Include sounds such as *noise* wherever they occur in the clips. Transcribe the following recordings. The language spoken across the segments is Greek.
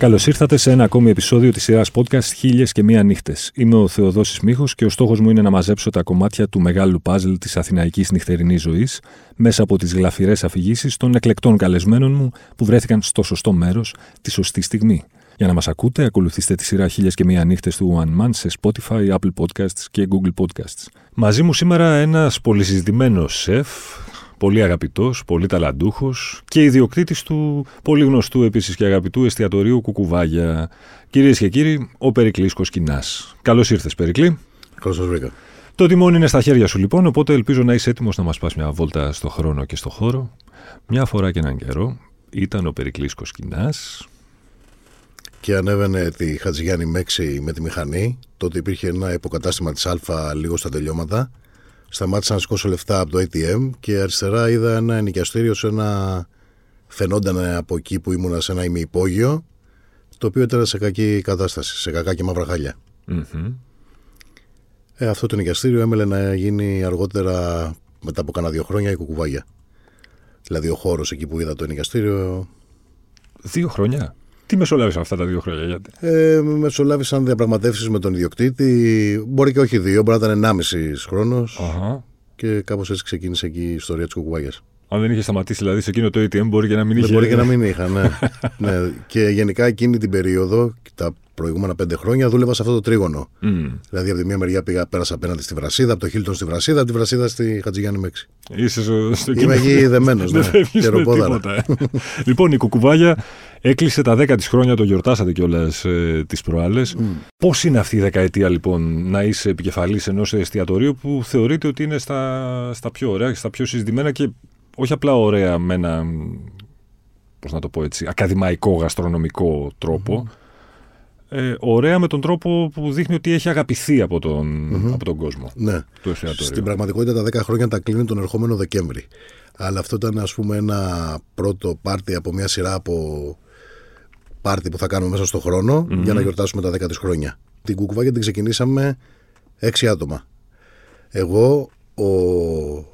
Καλώς ήρθατε σε ένα ακόμη επεισόδιο της σειράς podcast Χίλιες και Μία Νύχτες. Είμαι ο Θεοδόσης Μίχο και ο στόχος μου είναι να μαζέψω τα κομμάτια του μεγάλου παζλ της αθηναϊκής νυχτερινής ζωής μέσα από τις γλαφυρές αφηγήσεις των εκλεκτών καλεσμένων μου που βρέθηκαν στο σωστό μέρος τη σωστή στιγμή. Για να μας ακούτε, ακολουθήστε τη σειρά Χίλιες και Μία Νύχτες του One Man σε Spotify, Apple Podcasts και Google Podcasts. Μαζί μου σήμερα ένας πολυσυζητημένος σεφ, πολύ αγαπητός, πολύ ταλαντούχος και ιδιοκτήτης του πολύ γνωστού επίσης και αγαπητού εστιατορίου Κουκουβάγια. Κυρίες και κύριοι, ο Περικλής Κοσκινάς. Καλώς ήρθες Περικλή. Καλώς σας βρήκα. Το τιμόνι είναι στα χέρια σου λοιπόν, οπότε ελπίζω να είσαι έτοιμος να μας πας μια βόλτα στο χρόνο και στο χώρο. Μια φορά και έναν καιρό ήταν ο Περικλής Κοσκινάς. Και ανέβαινε τη Χατζηγιάννη Μέξη με τη μηχανή. Τότε υπήρχε ένα υποκατάστημα της Α λίγο στα τελειώματα σταμάτησα να σηκώσω λεφτά από το ATM και αριστερά είδα ένα ενοικιαστήριο σε ένα φαινόταν από εκεί που ήμουνα σε ένα ημιυπόγειο το οποίο ήταν σε κακή κατάσταση, σε κακά και μαύρα χάλια. Mm-hmm. Ε, αυτό το ενοικιαστήριο έμελε να γίνει αργότερα μετά από κάνα δύο χρόνια η κουκουβάγια. Δηλαδή ο χώρος εκεί που είδα το ενοικιαστήριο. Δύο χρόνια; Τι μεσολάβησαν αυτά τα δύο χρόνια, γιατί; Ε, μεσολάβησαν διαπραγματεύσεις με τον ιδιοκτήτη. Μπορεί και όχι δύο, μπορεί να ήταν ενάμιση χρόνος. Uh-huh. Και κάπως έτσι ξεκίνησε εκεί η ιστορία της κουκουβάγιας. Αν δεν είχε σταματήσει δηλαδή σε εκείνο το ATM, μπορεί και να μην είχε. Μπορεί και να μην είχα, ναι. *laughs* ναι. Και γενικά εκείνη την περίοδο, τα προηγούμενα πέντε χρόνια, δούλευα σε αυτό το τρίγωνο. Mm. Δηλαδή, από τη μία μεριά πήγα, πέρασα απέναντι στη Βρασίδα, από το Χίλτον στη Βρασίδα, από τη Βρασίδα στη Χατζηγιάννη Μέξη. Είσαι στο, στο Είμαι εκεί δεμένος. Ναι. ε. λοιπόν, η κουκουβάγια έκλεισε τα δέκα της χρόνια, το γιορτάσατε κιόλας ε, τις προάλλες. Mm. Πώς είναι αυτή η δεκαετία, λοιπόν, να είσαι επικεφαλής ενός εστιατορίου που θεωρείται ότι είναι στα, στα πιο ωραία, στα πιο συζητημένα και όχι απλά ωραία με ένα, πώς να το πω έτσι, ακαδημαϊκό γαστρονομικό τρόπο, ε, ωραία με τον τρόπο που δείχνει ότι έχει αγαπηθεί από τον, από τον κόσμο. Ναι. Το Στην πραγματικότητα τα 10 χρόνια τα κλείνει τον ερχόμενο Δεκέμβρη. Αλλά αυτό ήταν ας πούμε ένα πρώτο πάρτι από μια σειρά από πάρτι που θα κάνουμε μέσα στον χρονο για να γιορτάσουμε τα 10 της χρόνια. Την κουκουβάγια την ξεκινήσαμε 6 άτομα. Εγώ, ο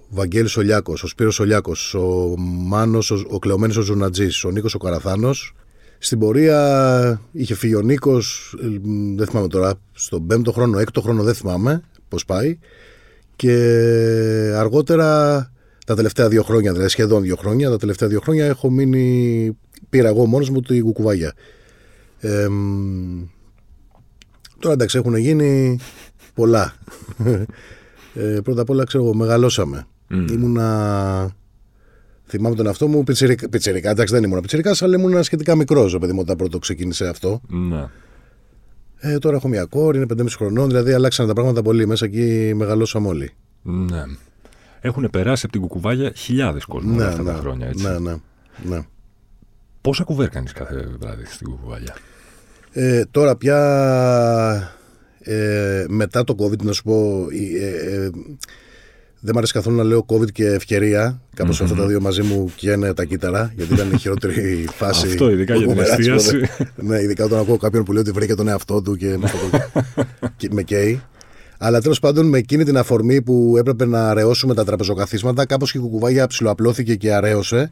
Βαγγέλης Ολιάκος, ο Σπύρος Ολιάκος, ο Μάνος, ο, ο Κλεωμένης ο Ζουνατζής, ο Νίκος ο Καραθάνος. Στην πορεία είχε φύγει ο Νίκος, δεν θυμάμαι τώρα, στον πέμπτο χρόνο, έκτο χρόνο δεν θυμάμαι πώς πάει. Και αργότερα, τα τελευταία δύο χρόνια, δηλαδή σχεδόν δύο χρόνια, τα τελευταία δύο χρόνια έχω μείνει, πήρα εγώ μόνος μου την κουκουβάγια. Ε, τώρα εντάξει έχουν γίνει πολλά. Ε, πρώτα απ' όλα ξέρω εγώ, μεγαλώσαμε. Mm. Ήμουνα. Θυμάμαι τον εαυτό μου πιτσιρικα. πιτσιρικα εντάξει, δεν ήμουν πιτσιρικάς, αλλά ήμουν σχετικά μικρός, παιδί μου, όταν πρώτο ξεκίνησε αυτό. Ναι. Ε, τώρα έχω μια κόρη, είναι 5,5 χρονών, δηλαδή αλλάξαν τα πράγματα πολύ. Μέσα εκεί μεγαλώσαμε όλοι. Ναι. Έχουν περάσει από την κουκουβάγια χιλιάδες κόσμο ναι, αυτά ναι, τα χρόνια, έτσι. Ναι, ναι. ναι. Πόσα κουβέρ κάνει κάθε βράδυ στην κουκουβάγια. Ε, τώρα πια ε, μετά το COVID, να σου πω, ε, ε, δεν μου αρέσει καθόλου να λέω COVID και ευκαιρία. Κάπως mm-hmm. αυτά τα δύο μαζί μου καίνε τα κύτταρα, γιατί ήταν η χειρότερη *laughs* φάση. Αυτό, ειδικά για την εστίαση. ναι, ειδικά όταν ακούω κάποιον που λέει ότι βρήκε τον εαυτό του και, *laughs* και με καίει. Αλλά τέλος πάντων με εκείνη την αφορμή που έπρεπε να αραιώσουμε τα τραπεζοκαθίσματα, κάπως και η κουκουβάγια ψηλοαπλώθηκε και αραιωσε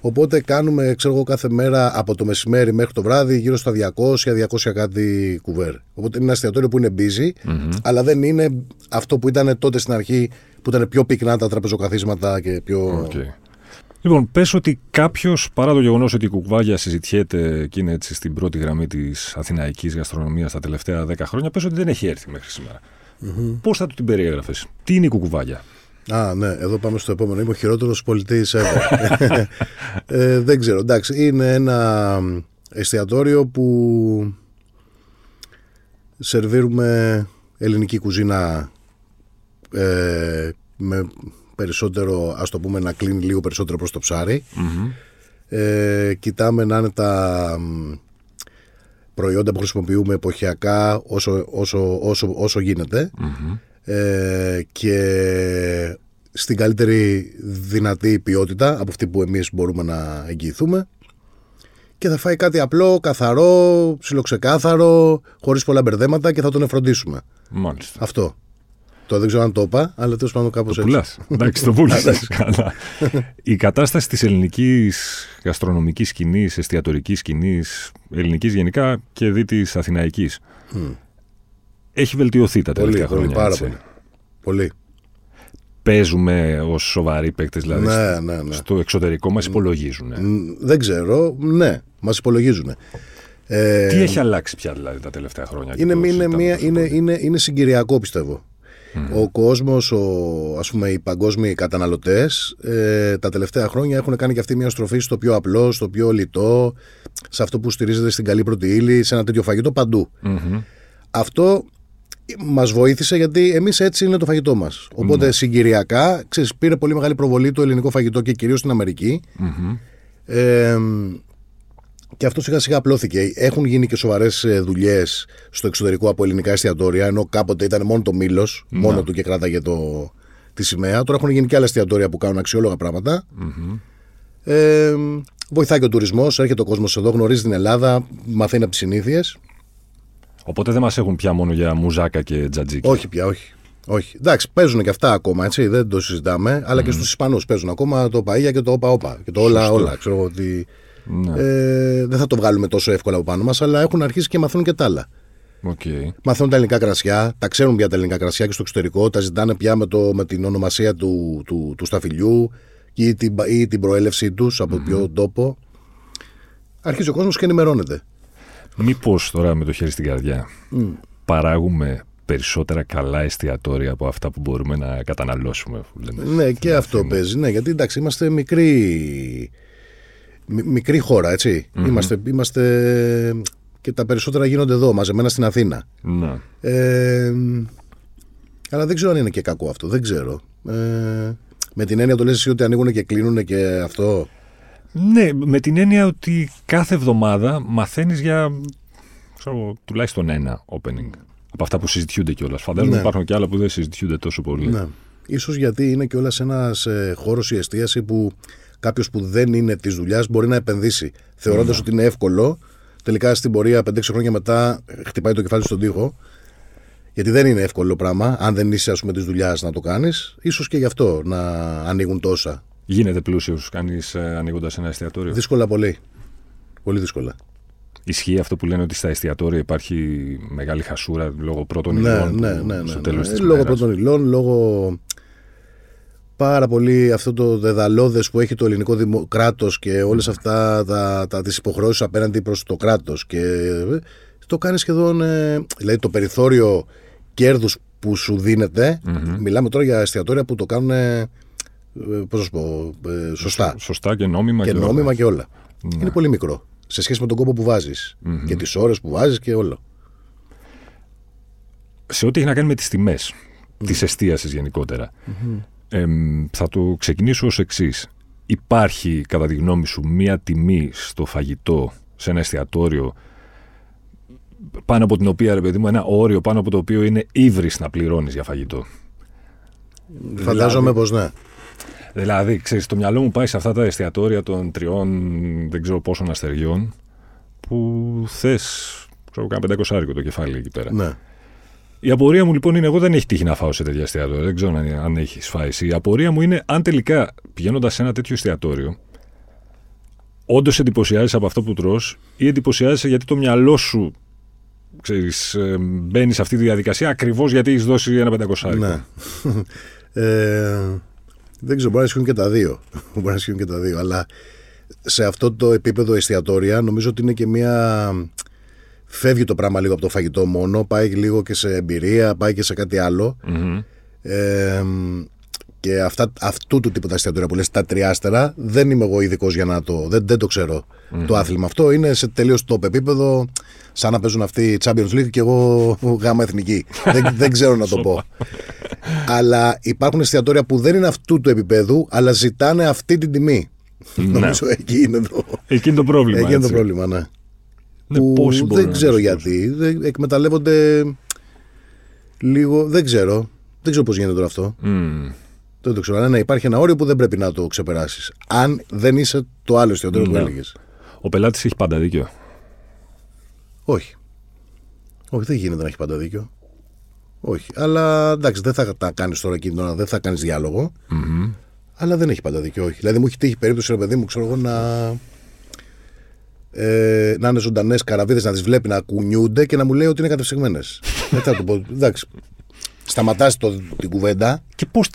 Οπότε κάνουμε, ξέρω εγώ, κάθε μέρα από το μεσημέρι μέχρι το βράδυ γύρω στα 200-200 κάτι κουβέρ. Οπότε είναι ένα εστιατόριο που είναι busy, αλλά δεν είναι αυτό που ήταν τότε στην αρχή, που ήταν πιο πυκνά τα τραπεζοκαθίσματα και πιο. Okay. Λοιπόν, πες ότι κάποιος, παρά το γεγονός ότι η κουκουβάγια συζητιέται και είναι έτσι στην πρώτη γραμμή της αθηναϊκής γαστρονομίας τα τελευταία 10 χρόνια, πες ότι δεν έχει έρθει μέχρι σήμερα. Mm-hmm. Πώς θα του την περιέγραφες, Τι είναι η κουκουβάγια. Α, ναι, εδώ πάμε στο επόμενο. Είμαι ο χειρότερος πολιτής ever. *laughs* ε, δεν ξέρω. Εντάξει, είναι ένα εστιατόριο που σερβίρουμε ελληνική κουζίνα ε, με περισσότερο, ας το πούμε, να κλείνει λίγο περισσότερο προς το ψάρι. Mm-hmm. Ε, κοιτάμε να είναι τα προϊόντα που χρησιμοποιούμε εποχιακά όσο, όσο, όσο, όσο ε, και στην καλύτερη δυνατή ποιότητα από αυτή που εμείς μπορούμε να εγγυηθούμε και θα φάει κάτι απλό, καθαρό, ψιλοξεκάθαρο, χωρίς πολλά μπερδέματα και θα τον εφροντίσουμε. Μάλιστα. Αυτό. Το δεν ξέρω αν το είπα, αλλά τέλος πάντων κάπως Το έτσι. πουλάς. Εντάξει, το πούλησε. Καλά. Η κατάσταση της ελληνικής γαστρονομικής σκηνής, εστιατορικής σκηνής, ελληνικής γενικά και δι της αθηναϊκής. Έχει βελτιωθεί τα Πολύ, τελευταία πολύ, χρόνια. πάρα έτσι. πολύ. Πολύ. Παίζουμε ως σοβαροί παίκτες, δηλαδή. Ναι, ναι, ναι. Στο εξωτερικό μας υπολογίζουν. Μ, Δεν ξέρω, ναι, μας υπολογίζουν. Ε, Τι έχει αλλάξει πια δηλαδή τα τελευταία χρόνια. και είναι, το είναι, συζητάμε μια, τόσο είναι, πολύ; είναι, είναι συγκυριακό πιστεύω. Ο κόσμος, ο, ας πούμε οι παγκόσμιοι καταναλωτές ε, τα τελευταία χρόνια έχουν κάνει και αυτή μια στροφή στο πιο απλό, στο πιο λιτό, σε αυτό που στηρίζεται στην καλή πρώτη ύλη, σε ένα τέτοιο φαγητό παντού. Μμμ. Αυτό μας βοήθησε γιατί εμείς έτσι είναι το φαγητό μας. Οπότε συγκυριακά, ξέρεις, πήρε πολύ μεγάλη προβολή το ελληνικό φαγητό και κυρίως στην Αμερική. Μμμ. Ε, και αυτό σιγά σιγά απλώθηκε. Έχουν γίνει και σοβαρές δουλειές στο εξωτερικό από ελληνικά εστιατόρια, ενώ κάποτε ήταν μόνο το μήλος, μόνο του και κράταγε το, τη σημαία. Τώρα έχουν γίνει και άλλα εστιατόρια που κάνουν αξιόλογα πράγματα. Ε, βοηθάει και ο τουρισμός, έρχεται ο κόσμος εδώ, γνωρίζει την Ελλάδα, μαθαίνει από τις συνήθειες. Οπότε δεν μας έχουν πια μόνο για μουζάκα και τζατζίκι. Όχι πια, όχι. Όχι. Εντάξει, παίζουν και αυτά ακόμα, έτσι, δεν το συζητάμε. Αλλά και στους Ισπανούς παίζουν ακόμα το παέγια και το Όπα Όπα. Και το hola, hola. Ξέρω εγώ ότι. Ναι. Ε, δεν θα το βγάλουμε τόσο εύκολα από πάνω μας, αλλά έχουν αρχίσει και μαθαίνουν και τα άλλα. Οκ. Μαθαίνουν τα ελληνικά κρασιά, τα ξέρουν πια τα ελληνικά κρασιά και στο εξωτερικό, τα ζητάνε πια με, το, με την ονομασία του, του, του σταφυλιού ή την, ή την προέλευσή τους από ποιο τόπο. Αρχίζει ο κόσμος και ενημερώνεται. Μήπως τώρα με το χέρι στην καρδιά παράγουμε περισσότερα καλά εστιατόρια από αυτά που μπορούμε να καταναλώσουμε. που λέμε. Ναι, και αυτό παίζει. Ναι, γιατί εντάξει, είμαστε μικρή, μι- μικρή χώρα, έτσι. Είμαστε, είμαστε. και τα περισσότερα γίνονται εδώ, μαζεμένα στην Αθήνα. Ναι. Ε, αλλά δεν ξέρω αν είναι και κακό αυτό. Δεν ξέρω. Ε, με την έννοια το λες εσύ ότι ανοίγουν και κλείνουν και αυτό; Ναι, με την έννοια ότι κάθε εβδομάδα μαθαίνεις για ξέρω, τουλάχιστον ένα opening. Από αυτά που συζητιούνται κιόλας. Φαντάζομαι Ναι. υπάρχουν και άλλα που δεν συζητιούνται τόσο πολύ. Ναι. Ίσως γιατί είναι κιόλας ένας ε, χώρος η εστίαση που κάποιος που δεν είναι της δουλειάς μπορεί να επενδύσει. Θεωρώντας ότι είναι εύκολο, τελικά στην πορεία 5-6 χρόνια μετά ε, χτυπάει το κεφάλι στον τοίχο. Γιατί δεν είναι εύκολο πράγμα, αν δεν είσαι, ας πούμε, της δουλειάς να το κάνεις. σω και γι' αυτό να ανοίγουν τόσα. Γίνεται πλούσιος κανείς ανοίγοντας ένα εστιατόριο; Δύσκολα πολύ. Πολύ δύσκολα. Ισχύει αυτό που λένε ότι στα εστιατόρια υπάρχει μεγάλη χασούρα λόγω πρώτων Ναι, υλών. ναι, που ναι, ναι, Στο ναι. τέλος Ε, της Λόγω μέρας; πρώτων υλών, λόγω πάρα πολύ αυτό το δεδαλώδες που έχει το ελληνικό δημο... κράτος και όλες αυτά τα, τα, τις υποχρεώσεις απέναντι προς το κράτος και ε, το κάνει σχεδόν, ε, δηλαδή το περιθώριο κέρδους που σου δινεται μιλάμε τώρα για εστιατόρια που το κάνουν, ε, πώς να σου πω, ε, σωστά Σωστά και νόμιμα. και όλα. νόμιμα και όλα. Είναι πολύ μικρό σε σχέση με τον κόπο που βαζεις και τις ώρες που βάζεις και όλο. σε ό,τι έχει να κάνει με τις τιμές της εστίασης γενικότερα. Εμ, θα το ξεκινήσω ως εξής. Υπάρχει, κατά τη γνώμη σου, μία τιμή στο φαγητό, σε ένα εστιατόριο, πάνω από την οποία, ρε παιδί μου, ένα όριο πάνω από το οποίο είναι ύβρις να πληρώνεις για φαγητό. Φαντάζομαι πως ναι. Δηλαδή, ξέρεις, το μυαλό μου πάει σε αυτά τα εστιατόρια των τριών, δεν ξέρω πόσων αστεριών, που θες, ξέρω, κάνα πεντακοσάρικο το κεφάλι εκεί πέρα. ναι. Η απορία μου λοιπόν είναι: Εγώ δεν έχει τύχει να φάω σε τέτοια εστιατόρια. Δεν ξέρω αν, αν έχει φάει εσύ. Η απορία μου είναι αν τελικά πηγαίνοντας σε ένα τέτοιο εστιατόριο, όντως εντυπωσιάζει από αυτό που τρως ή εντυπωσιάζεσαι γιατί το μυαλό σου ξέρεις, ε, μπαίνει σε αυτή τη διαδικασία ακριβώς γιατί έχεις δώσει ένα πεντακοσάρικο. Ναι. *laughs* ε, δεν ξέρω, μπορεί να ισχύουν και τα δύο. *laughs* μπορεί να ισχύουν και τα δύο. Αλλά σε αυτό το επίπεδο εστιατόρια νομίζω ότι είναι και μια. Φεύγει το πράγμα λίγο από το φαγητό μόνο, πάει λίγο και σε εμπειρία, πάει και σε κάτι άλλο. Μμμ. Ε, και αυτά, αυτού του τύπου τα εστιατόρια που λες τα τριάστερα δεν είμαι εγώ ειδικός για να το. Δεν, δεν το ξερω το άθλημα αυτό. Είναι σε τελείως top επίπεδο, σαν να παίζουν αυτοί οι Champions League και εγώ γάμα εθνική. *laughs* δεν, δεν ξέρω να το πω. αλλά υπάρχουν εστιατόρια που δεν είναι αυτού του επίπεδου, αλλά ζητάνε αυτή την τιμή. Νομίζω εκεί είναι το, Εκεί είναι το πρόβλημα. εκεί είναι το έτσι. πρόβλημα, ναι. Ναι, που πόσοι μπορούν δεν να ξέρω το γιατί. Δεν, εκμεταλλεύονται λίγο. Δεν ξέρω. Δεν ξέρω πώς γίνεται τώρα αυτό. Μμ. Δεν το ξέρω. Αλλά ναι, υπάρχει ένα όριο που δεν πρέπει να το ξεπεράσεις. Αν δεν είσαι το άλλο εστιατόριο που Ναι. έλεγες. Ο πελάτης έχει πάντα δίκιο. Όχι. Όχι, δεν γίνεται να έχει πάντα δίκιο. Όχι. Αλλά εντάξει, δεν θα τα κάνεις τώρα εκείνη την ώρα, δεν θα κάνεις διάλογο. Μμμ. Αλλά δεν έχει πάντα δίκιο, όχι. Δηλαδή μου έχει τύχει περίπτωση, ρε παιδί μου, ξέρω εγώ, να. Ε, να είναι ζωντανές καραβίδες, να τις βλέπει να κουνιούνται και να μου λέει ότι είναι κατεψυγμένες. *laughs* δεν θα του πω. Εντάξει. Σταματάς την κουβέντα. Και πώς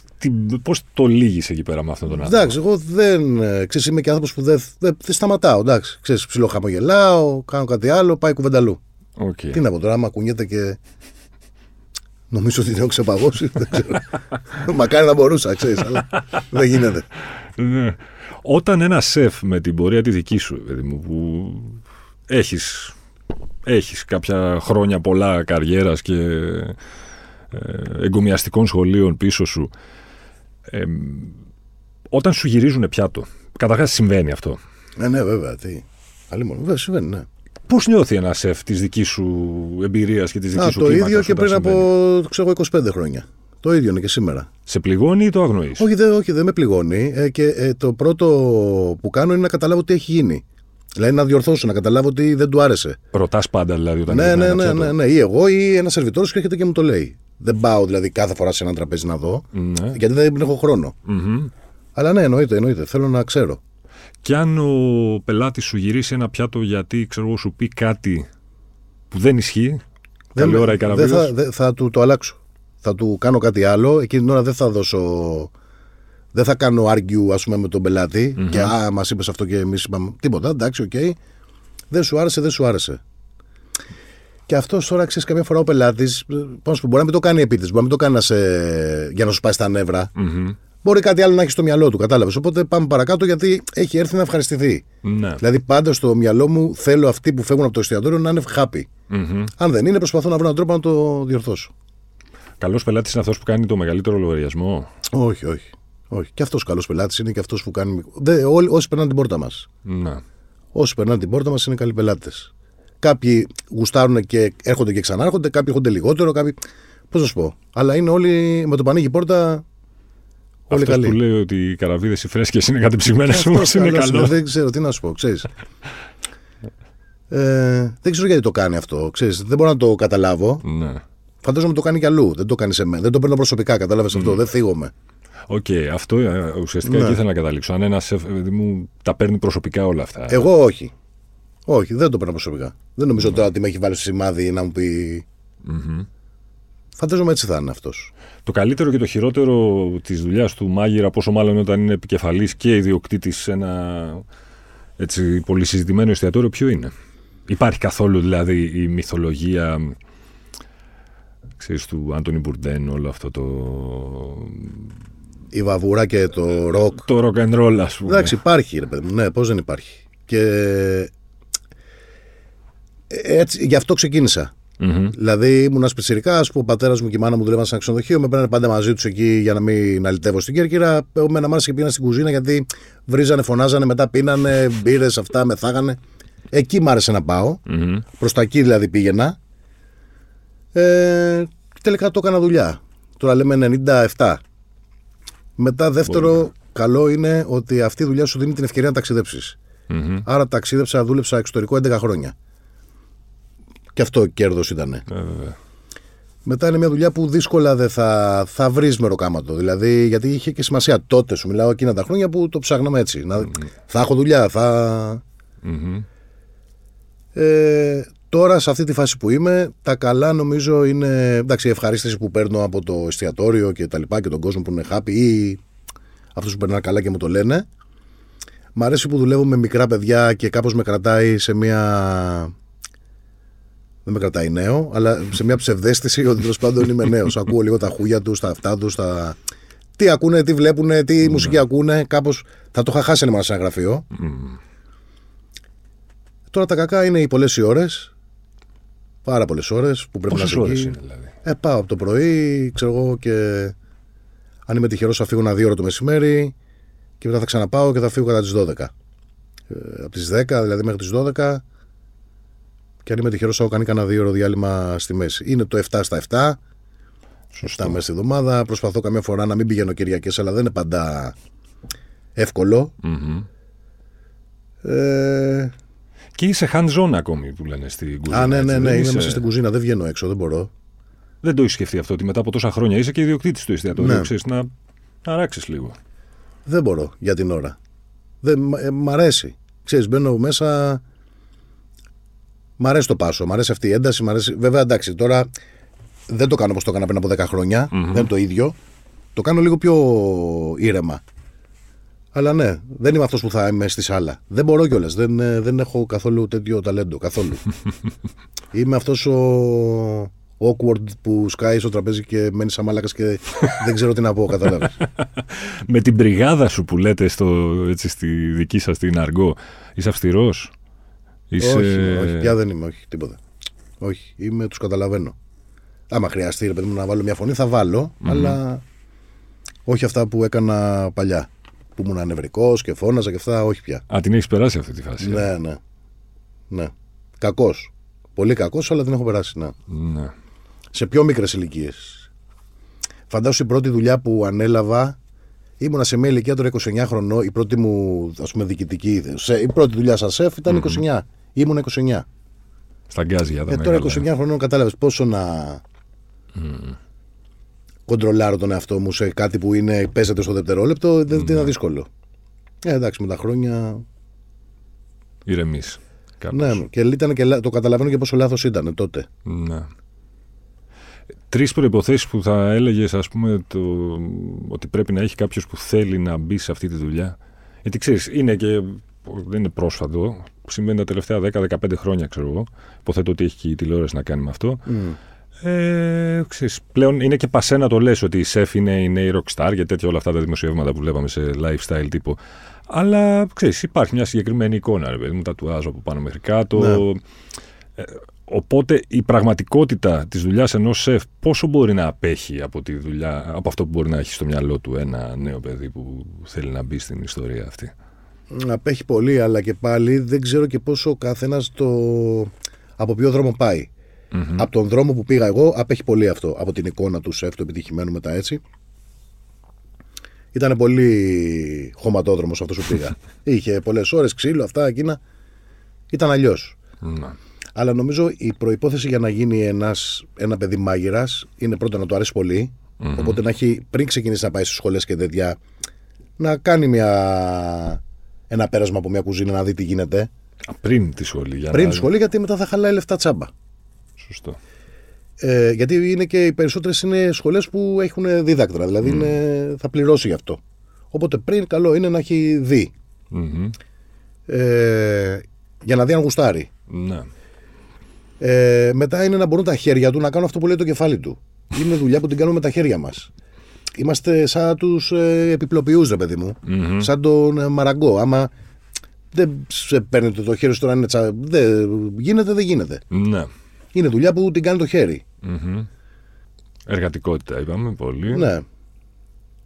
πώς το λήγεις εκεί πέρα με αυτόν τον άνθρωπο; Εντάξει, εγώ δεν. ε, Ξέρεις, είμαι και άνθρωπος που δεν, δεν, δεν σταματάω. Εντάξει, ξέρεις, ψιλοχαμογελάω, κάνω κάτι άλλο, πάει κουβέντα αλλού. Οκ. Τι να πω τώρα, άμα κουνιέται και. Νομίζω ότι την έχω ξεπαγώσει. δεν ξέρω. *laughs* Μακάρι να μπορούσα, ξέρεις, αλλά δεν γίνεται. Ναι. Όταν ένα σεφ με την πορεία τη δική σου, παιδί μου, που έχεις, έχεις κάποια χρόνια πολλά καριέρας και ε, εγκομιαστικών σχολείων πίσω σου, ε, όταν σου γυρίζουν πιάτο, καταρχάς συμβαίνει αυτό; Ναι, ναι, βέβαια. Τι. Αλλή μόνο. Βέβαια, συμβαίνει, ναι. Πώς νιώθει ένα σεφ της δικής σου εμπειρίας και της δικής Α, σου το κλίμακας ίδιο και όταν πριν από συμβαίνει; ξέρω, εγώ, 25 χρόνια. Το ίδιο είναι και σήμερα. Σε πληγώνει ή το αγνοείς; Όχι, δεν, όχι, δεν με πληγώνει. Ε, και ε, το πρώτο που κάνω είναι να καταλάβω τι έχει γίνει. Δηλαδή να διορθώσω, να καταλάβω ότι δεν του άρεσε. Ρωτάς πάντα δηλαδή όταν Ναι, γυρνάει ναι, ένα ναι, πιάτο; ναι, ναι. Ή εγώ ή ένας σερβιτόρος και έρχεται και μου το λέει. Δεν πάω δηλαδή κάθε φορά σε ένα τραπέζι να δω, Ναι. γιατί δεν έχω χρόνο. Μμμ. Αλλά ναι, εννοείται, εννοείται. Θέλω να ξέρω. Και αν ο πελάτης σου γυρίσει ένα πιάτο γιατί ξέρω εγώ, σου πει κάτι που δεν ισχύει, καλή ώρα η δεν καραβίδα. θα, δεν θα του το αλλάξω. Θα του κάνω κάτι άλλο. Εκείνη την ώρα δεν θα δώσω. Δεν θα κάνω argue, ας πούμε, με τον πελάτη Και α, μας είπες αυτό και εμείς είπαμε. Τίποτα, εντάξει, οκ. Δεν σου άρεσε, δεν σου άρεσε. Και αυτός τώρα ξέρεις, καμιά φορά ο πελάτης. Πώς σου πω, μπορεί να μην το κάνει επίτηδες, μπορεί να μην το κάνει να σε- για να σου πάει στα νεύρα. Μμμ. Μπορεί κάτι άλλο να έχει στο μυαλό του, κατάλαβες. Οπότε πάμε παρακάτω γιατί έχει έρθει να ευχαριστηθεί. Ναι. Δηλαδή πάντα στο μυαλό μου θέλω αυτοί που φεύγουν από το εστιατόριο να είναι happy. Μμμ. Αν δεν είναι, προσπαθώ να βρω έναν τρόπο να το διορθώσω. Καλός πελάτης είναι αυτός που κάνει το μεγαλύτερο λογαριασμό; Όχι, όχι. όχι. Και αυτός καλός πελάτης είναι και αυτός που κάνει. Δε, όλοι, όσοι περνάνε την πόρτα μας. Ναι. Όσοι περνάνε την πόρτα μας είναι καλοί πελάτες. Κάποιοι γουστάρουν και έρχονται και ξανάρχονται, κάποιοι έρχονται λιγότερο, κάποιοι. Πώς να σου πω; Αλλά είναι όλοι με το πανίγι πόρτα. Όλοι Αυτός καλοί. που λέει ότι οι καραβίδες οι φρέσκες είναι κατεψυγμένες Αυτός όμως είναι καλός καλός. Δεν ξέρω τι να σου πω, ξέρεις. Ε, δεν ξέρω γιατί το κάνει αυτό. Ξέρεις, δεν μπορώ να το καταλάβω. Ναι. Φαντάζομαι το κάνει κι αλλού. Δεν το κάνει σε μένα. Δεν το παίρνω προσωπικά. Κατάλαβες αυτό. Δεν θίγομαι. Οκ, αυτό ε, ουσιαστικά Ναι. εκεί ήθελα να καταλήξω. Αν ένας σεφ παιδί μου τα παίρνει προσωπικά όλα αυτά. Εγώ όχι. Όχι, δεν το παίρνω προσωπικά. Δεν νομίζω τώρα ότι με έχει βάλει στο σημάδι να μου πει. Φαντάζομαι έτσι θα είναι αυτός. Το καλύτερο και το χειρότερο της δουλειάς του μάγειρα, πόσο μάλλον όταν είναι επικεφαλής και ιδιοκτήτης σε ένα έτσι, πολύ συζητημένο εστιατόριο, ποιο είναι; Υπάρχει καθόλου δηλαδή η μυθολογία ξέρεις, του Άντωνι Μπουρντέν, όλο αυτό το. Η βαβούρα και το ροκ. το rock and roll, ας πούμε. Εντάξει, υπάρχει, ρε παιδί μου. Ναι, πώς δεν υπάρχει. Και. ε, Έτσι, γι' αυτό ξεκίνησα. Μμμ. Δηλαδή ήμουν ένα πιτσυρικά που ο πατέρας μου και η μάνα μου δουλεύαν σε ένα ξενοδοχείο. Με παίρνανε πάντα μαζί τους εκεί για να μην αλυτεύω στην Κέρκυρα. Με να μ' άρεσε και πήγαινα στην κουζίνα γιατί βρίζανε, φωνάζανε, μετά πίνανε μπύρες, αυτά μεθάγανε. Εκεί μ' άρεσε να πάω. Μμμ. Προς τα εκεί δηλαδή πήγαινα. Ε, τελικά το έκανα δουλειά. Τώρα λέμε 97. Μετά δεύτερο καλό είναι ότι αυτή η δουλειά σου δίνει την ευκαιρία να ταξιδέψεις. Μμμ. Άρα ταξίδεψα, δούλεψα εξωτερικό 11 χρόνια. Και αυτό κέρδος ήταν. Ε, βέβαια. Μετά είναι μια δουλειά που δύσκολα δεν θα, θα βρεις μεροκάματο. Δηλαδή, γιατί είχε και σημασία τότε, σου μιλάω εκείνα τα χρόνια που το ψάχναμε έτσι. Να, Θα έχω δουλειά, θα. Μμμ. Ε, τώρα, σε αυτή τη φάση που είμαι, τα καλά νομίζω είναι εντάξει, η ευχαρίστηση που παίρνω από το εστιατόριο και τα λοιπά και τον κόσμο που είναι happy ή αυτούς που περνάνε καλά και μου το λένε. Μ' αρέσει που δουλεύω με μικρά παιδιά και κάπως με κρατάει σε μια. Δεν με κρατάει νέο, αλλά σε μια ψευδέστηση ότι τέλος πάντων είμαι νέος. *laughs* Ακούω λίγο τα χούγια τους, τα αυτά τους, τα. Τι ακούνε, τι βλέπουν, τι μουσική ακούνε. Κάπως θα το είχα χάσει αν ήμουν σε ένα γραφείο. Τώρα τα κακά είναι οι πολλές οι ώρες. Πάρα πολλές ώρες που πρέπει Πόσες να είσαι ώρες εκεί. είναι δηλαδή; Ε, πάω από το πρωί, ξέρω εγώ, και αν είμαι τυχερός θα φύγω ένα δύο ώρα το μεσημέρι και μετά θα ξαναπάω και θα φύγω κατά τις 12. Ε, από τις 10, δηλαδή μέχρι τις 12. Και αν είμαι τυχερός, θα έχω κάνει κανένα δύο ώρα διάλειμμα στη μέση. Είναι το 7 στα 7. Σωστό. 7 μέσα στη εβδομάδα. Προσπαθώ καμιά φορά να μην πηγαίνω Κυριακές, αλλά δεν είναι πάντα εύκολο. Μμμ. Ε, Και είσαι hands-on ακόμη που λένε στην κουζίνα. α, ναι, έτσι, ναι, δεν ναι. Είμαι είσαι- μέσα στην κουζίνα. Δεν βγαίνω έξω, δεν μπορώ. Δεν το έχεις σκεφτεί αυτό ότι μετά από τόσα χρόνια είσαι και ιδιοκτήτης του εστιατορίου. Ναι. Ξέρεις, να αράξεις λίγο. Δεν μπορώ για την ώρα. Δεν, μ' ε, μ' αρέσει. Ξέρεις, μπαίνω μέσα. Μ' αρέσει το πάσο, μ' αρέσει αυτή η ένταση. Μ αρέσει... Βέβαια, εντάξει, τώρα δεν το κάνω όπως το έκανα πριν από 10 χρόνια. Δεν είναι το ίδιο. Το κάνω λίγο πιο ήρεμα. Αλλά ναι, δεν είμαι αυτός που θα είμαι στη σάλα. Δεν μπορώ κιόλας. Δεν, ε, δεν έχω καθόλου τέτοιο ταλέντο. Καθόλου. *laughs* είμαι αυτός ο awkward που σκάει στο τραπέζι και μένει σαν μάλακας και δεν ξέρω τι να πω. Κατάλαβες. *laughs* Με την μπριγάδα σου που λέτε στο, έτσι, στη δική σας την αργό, είσαι αυστηρός; Είσαι... Όχι, όχι, πια δεν είμαι, όχι, τίποτα. Όχι, είμαι, τους καταλαβαίνω. Άμα χρειαστεί, ρε παιδί μου, να βάλω μια φωνή, θα βάλω, αλλά όχι αυτά που έκανα παλιά. Που ήμουν ανευρικός και φώναζα και αυτά, όχι πια. Α, την έχεις περάσει αυτή τη φάση. Ναι, ναι. ναι. Κακός. Πολύ κακός, αλλά την έχω περάσει. Ναι. Ναι. Σε πιο μικρές ηλικίες. Φαντάσου η πρώτη δουλειά που ανέλαβα ήμουνα σε μια ηλικία τώρα 29 χρονών. Η πρώτη μου ας πούμε, διοικητική. σε- Η πρώτη δουλειά σαν σεφ ήταν 29. Ήμουν 29. Στα γκάζια τα Ε, τώρα μεγάλα. 29 χρονών κατάλαβες πόσο να κοντρολάρω τον εαυτό μου σε κάτι που είναι, παίζεται στο δευτερόλεπτο, δεν είναι δύσκολο. Ε, εντάξει, με τα χρόνια. Ηρεμείς. κάπως. Ναι, και ήταν και, λα- το καταλαβαίνω και πόσο λάθος ήταν τότε. Ναι. Τρεις προποθέσει που θα έλεγες, ας πούμε, το, ότι πρέπει να έχει κάποιος που θέλει να μπει σε αυτή τη δουλειά. Γιατί ξέρεις, είναι και. Δεν είναι πρόσφατο. Συμβαίνει τα τελευταία 10-15 χρόνια, ξέρω εγώ. Υποθέτω ότι έχει και η τηλεόραση να κάνει με αυτό. Ε, ξέρεις, πλέον είναι και πασέ να το λες ότι η σεφ είναι η νέη rockstar και τέτοια όλα αυτά τα δημοσιεύματα που βλέπαμε σε lifestyle τύπο. Αλλά ξέρεις, υπάρχει μια συγκεκριμένη εικόνα, ρε παιδί μου, τα τουάζω από πάνω μέχρι κάτω. Ναι. Ε, οπότε η πραγματικότητα της δουλειάς ενός σεφ πόσο μπορεί να απέχει από, τη δουλειά, από αυτό που μπορεί να έχει στο μυαλό του ένα νέο παιδί που θέλει να μπει στην ιστορία αυτή; Απέχει πολύ, αλλά και πάλι δεν ξέρω και πόσο ο καθένας το. από ποιο δρόμο πάει. Από τον δρόμο που πήγα εγώ, απέχει πολύ αυτό. Από την εικόνα τους σεφ, του επιτυχημένου μετά έτσι. Ήταν πολύ χωματόδρομος αυτός που πήγα. *laughs* Είχε πολλές ώρες, ξύλο, αυτά, εκείνα. Ήταν αλλιώς. Να. Αλλά νομίζω η προπόθεση για να γίνει ένας, ένα παιδί μάγειρας είναι πρώτα να του αρέσει πολύ. Οπότε να έχει πριν ξεκινήσει να πάει στις σχολές και τέτοια, να κάνει μια, ένα πέρασμα από μια κουζίνα να δει τι γίνεται. Α, Πριν τη σχολή. Για Πριν να... τη σχολή, γιατί μετά θα χαλάει λεφτά τσάμπα. Σωστό. Ε, γιατί είναι και οι περισσότερες είναι σχολές που έχουν δίδακτρα. Δηλαδή είναι, θα πληρώσει γι' αυτό. Οπότε πριν, καλό είναι να έχει δει. Μμμ. Ε, για να δει αν γουστάρει. Ναι. Ε, μετά είναι να μπορούν τα χέρια του να κάνουν αυτό που λέει το κεφάλι του. Είναι δουλειά που την κάνουμε με τα χέρια μας. Είμαστε σαν τους ε, επιπλοποιούς, ρε παιδί μου. Σαν τον ε, μαραγκό. Άμα δεν σε παίρνετε το χέρι σου τώρα είναι τσα... δεν γίνεται, δεν γίνεται. Ναι. Είναι δουλειά που την κάνει το χέρι. Μμμ. Εργατικότητα είπαμε πολύ. Ναι.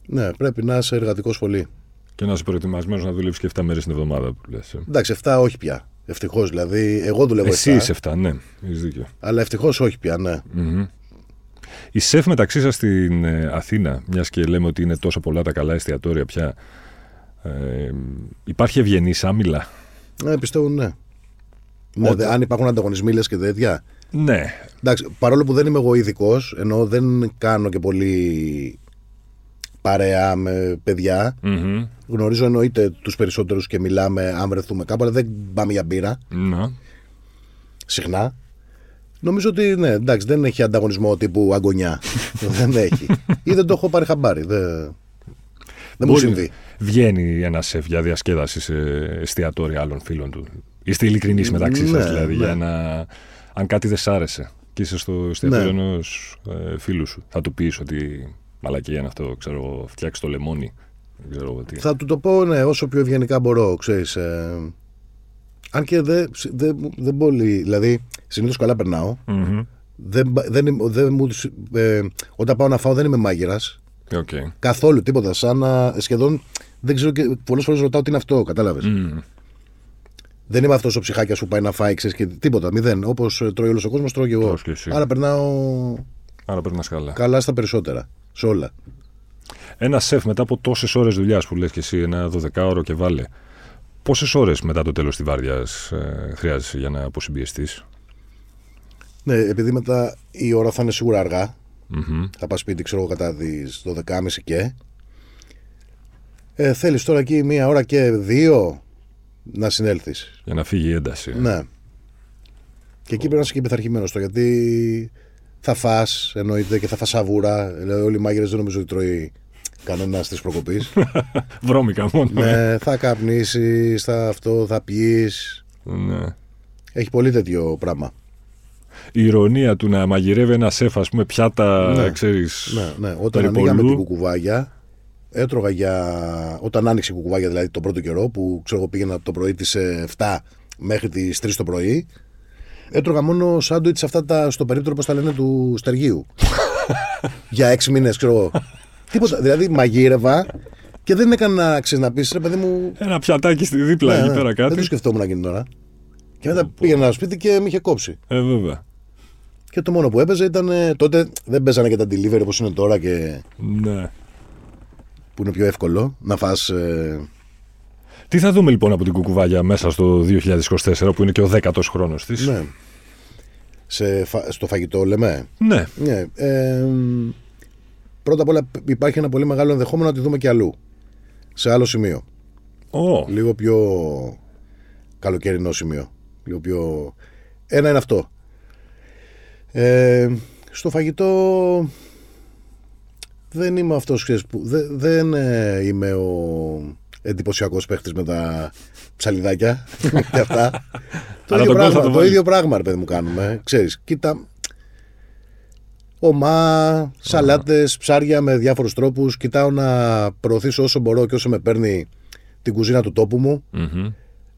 Ναι, πρέπει να είσαι εργατικός πολύ. Και να είσαι προετοιμασμένος να δουλεύει και 7 μέρες την εβδομάδα που λες. Εντάξει, 7 όχι πια. Ευτυχώς. Δηλαδή, εγώ δουλεύω Εσύ 7, είσαι 7, ναι. Έχεις δίκιο. αλλά ευτυχώς όχι πια, ναι. Η σεφ μεταξύ σας στην ε, Αθήνα, μιας και λέμε ότι είναι τόσο πολλά τα καλά εστιατόρια πια, ε, υπάρχει ευγενή άμυλα. ναι πιστεύω ναι. ναι δε- αν υπάρχουν ανταγωνισμοί λες και τέτοια. Ναι. Εντάξει, παρόλο που δεν είμαι εγώ ειδικός, ενώ δεν κάνω και πολύ παρέα με παιδιά, Μμμ. γνωρίζω εννοείται τους περισσότερους και μιλάμε αν βρεθούμε κάπου, αλλά δεν πάμε για μπύρα Να. συχνά. Νομίζω ότι ναι, εντάξει, δεν έχει ανταγωνισμό τύπου αγωνιά. *laughs* δεν έχει. Ή δεν το έχω πάρει χαμπάρι. Δεν, δεν μου Μπορεί- συμβεί. Βγαίνει ένας σεφ για διασκέδαση σε εστιατόρια άλλων φίλων του. Είστε ειλικρινείς μεταξύ σας, Ναι, δηλαδή, ναι. για να. Αν κάτι δεν σ' άρεσε και είσαι στο εστιατόριο Ναι. ενό ε, φίλου σου, θα του πεις ότι μαλακία είναι αυτό, ξέρω εγώ, φτιάξει το λεμόνι. Δεν ξέρω εγώ τι. Θα του το πω ναι, όσο πιο ευγενικά μπορώ, ξέρεις. Ε, αν και δεν δε, δεν πολύ. Δηλαδή, συνήθως καλά περνάω. Μμμ. Δεν, μπα- δεν, είμαι- δεν μου, ε, όταν πάω να φάω δεν είμαι μάγειρας. Οκ. Καθόλου τίποτα. Σαν να σχεδόν δεν ξέρω και πολλές φορές ρωτάω τι είναι αυτό. Κατάλαβες. Μμ. Δεν είμαι αυτός ο ψυχάκιας που πάει να φάει ξέρεις, και τίποτα. Μηδέν. Όπως τρώει όλος ο κόσμος, τρώω και εγώ. Τρως και εσύ. Άρα περνάω Άρα περνάς καλά. καλά στα περισσότερα. Σε όλα. Ένα σεφ μετά από τόσες ώρες δουλειάς που λες και εσύ, ένα 12ωρο και βάλε. Πόσες ώρες μετά το τέλος της βάρδιας ε, χρειάζεσαι για να αποσυμπιεστείς; Ναι, επειδή μετά η ώρα θα είναι σίγουρα αργά. Μμμ. Θα πας σπίτι, ξέρω εγώ, κατά τις 12.30 και. Ε, Θέλεις τώρα εκεί μία ώρα και δύο; Να συνέλθεις. Για να φύγει η ένταση. Ναι. Και εκεί πρέπει να είσαι και πειθαρχημένος το γιατί θα φά, εννοείται και θα φας σαβούρα. Δηλαδή, όλοι οι μάγειρες δεν νομίζω ότι τρώει κανένα τη προκοπής. *laughs* Βρώμικα μόνο. ναι, θα καπνίσεις, θα αυτό, θα πιει. Ναι. Έχει πολύ τέτοιο πράγμα. Η ηρωνία του να μαγειρεύει ένα σεφ, ας πούμε, πιάτα, Ναι. ξέρεις, Ναι, ναι. Όταν περιπολού. ανοίγαμε την κουκουβάγια, έτρωγα για. Όταν άνοιξε η κουκουβάγια, δηλαδή τον πρώτο καιρό, που ξέρω εγώ πήγαινα από το πρωί τι 7 μέχρι τις 3 το πρωί, έτρωγα μόνο σάντουιτς αυτά τα, στο περίπτωρο, πώς τα λένε, του στεργίου. *laughs* για 6 μήνες, ξέρω εγώ. Τίποτα. Δηλαδή μαγείρευα και δεν έκανα ξέρεις, να πεις, ρε παιδί μου. Ένα πιατάκι στη δίπλα ναι, εκεί ναι, πέρα δεν το κάτι. σκεφτόμουν εκείνη την ώρα. Και μετά πήγαινα στο σπίτι και με είχε κόψει. Ε, βέβαια. Και το μόνο που έπαιζε ήταν. ε, Τότε δεν παίζανε και τα delivery όπως είναι τώρα και Ναι. Που είναι πιο εύκολο να φας ε, Τι θα δούμε λοιπόν από την κουκουβάγια μέσα στο 2024 που είναι και ο δέκατος χρόνος της; ναι, σε, φα- στο φαγητό λέμε; Ναι. Ναι, ε, πρώτα απ' όλα υπάρχει ένα πολύ μεγάλο ενδεχόμενο να τη δούμε και αλλού. Σε άλλο σημείο. Ω, Λίγο πιο καλοκαιρινό σημείο. Λίγο πιο... Ένα είναι αυτό. Ε, στο φαγητό δεν είμαι αυτός ξέρεις, που δεν, δεν ε, είμαι ο εντυπωσιακός παίχτης με τα ψαλιδάκια *laughs* και αυτά. το, Αλλά ίδιο τον κόλ θα πράγμα, το το βάλεις. ίδιο πράγμα, ρε παιδί μου, κάνουμε. Ξέρεις, κοίτα, ομά, σαλάτες, ψάρια με διάφορους τρόπους. Κοιτάω να προωθήσω όσο μπορώ και όσο με παίρνει την κουζίνα του τόπου μου μμμ.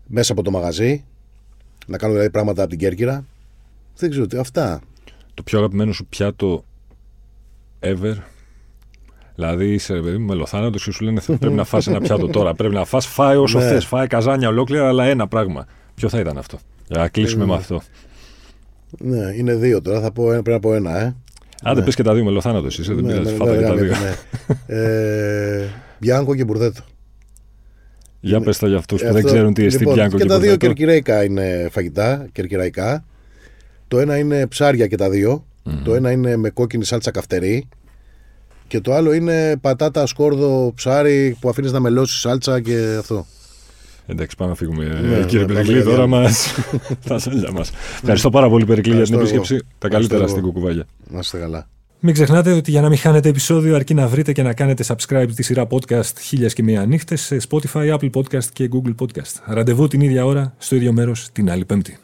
μέσα από το μαγαζί. Να κάνω δηλαδή πράγματα από την Κέρκυρα. Δεν ξέρω τι. Αυτά. Το πιο αγαπημένο σου πιάτο ever; Δηλαδή είσαι ρε παιδί μου μελοθάνατος και σου λένε πρέπει να φας ένα πιάτο *laughs* τώρα. Πρέπει να φας, φάει όσο Ναι. θες. Φάει καζάνια ολόκληρα, αλλά ένα πράγμα. Ποιο θα ήταν αυτό; Για να κλείσουμε Ε, με αυτό. Ναι, είναι δύο τώρα. Θα πω, ένα- πρέπει να πω ένα, ε. Άντε πες και τα δύο μελοθάνατος είσαι, δεν Ναι, πειράζει. ναι, Φάτα ναι, και τα ναι, δύο. ναι. ε, Μπιάνκο και Μπουρδέτο. Για πες τα για αυτούς που Ε, δεν αυτό- ξέρουν τι εστί λοιπόν, Μπιάνκο και και τα δύο Μπουρδέτο. κερκυραϊκά είναι φαγητά, κερκυραϊκά. Το ένα είναι ψάρια και τα δυο Το ένα είναι με κόκκινη σάλτσα καυτερή. Και το άλλο είναι πατάτα, σκόρδο, ψάρι που αφήνεις να μελώσεις σάλτσα και αυτό. Εντάξει, πάμε να φύγουμε. Ναι, Ε, Κύριε ναι, Περικλή, πάμε για τώρα διάλειμμα. μα. *laughs* τα σέλια μας. Ευχαριστώ πάρα πολύ, Περικλή, για την Ευχαριστώ εγώ. επίσκεψη. Τα Ευχαριστώ καλύτερα εγώ. στην κουκουβάγια. Να είστε καλά. Μην ξεχνάτε ότι για να μην χάνετε επεισόδιο αρκεί να βρείτε και να κάνετε subscribe τη σειρά podcast χίλιας και μία νύχτες σε Spotify, Apple Podcast και Google Podcast. Ραντεβού την ίδια ώρα, στο ίδιο μέρος, την άλλη πέμπτη.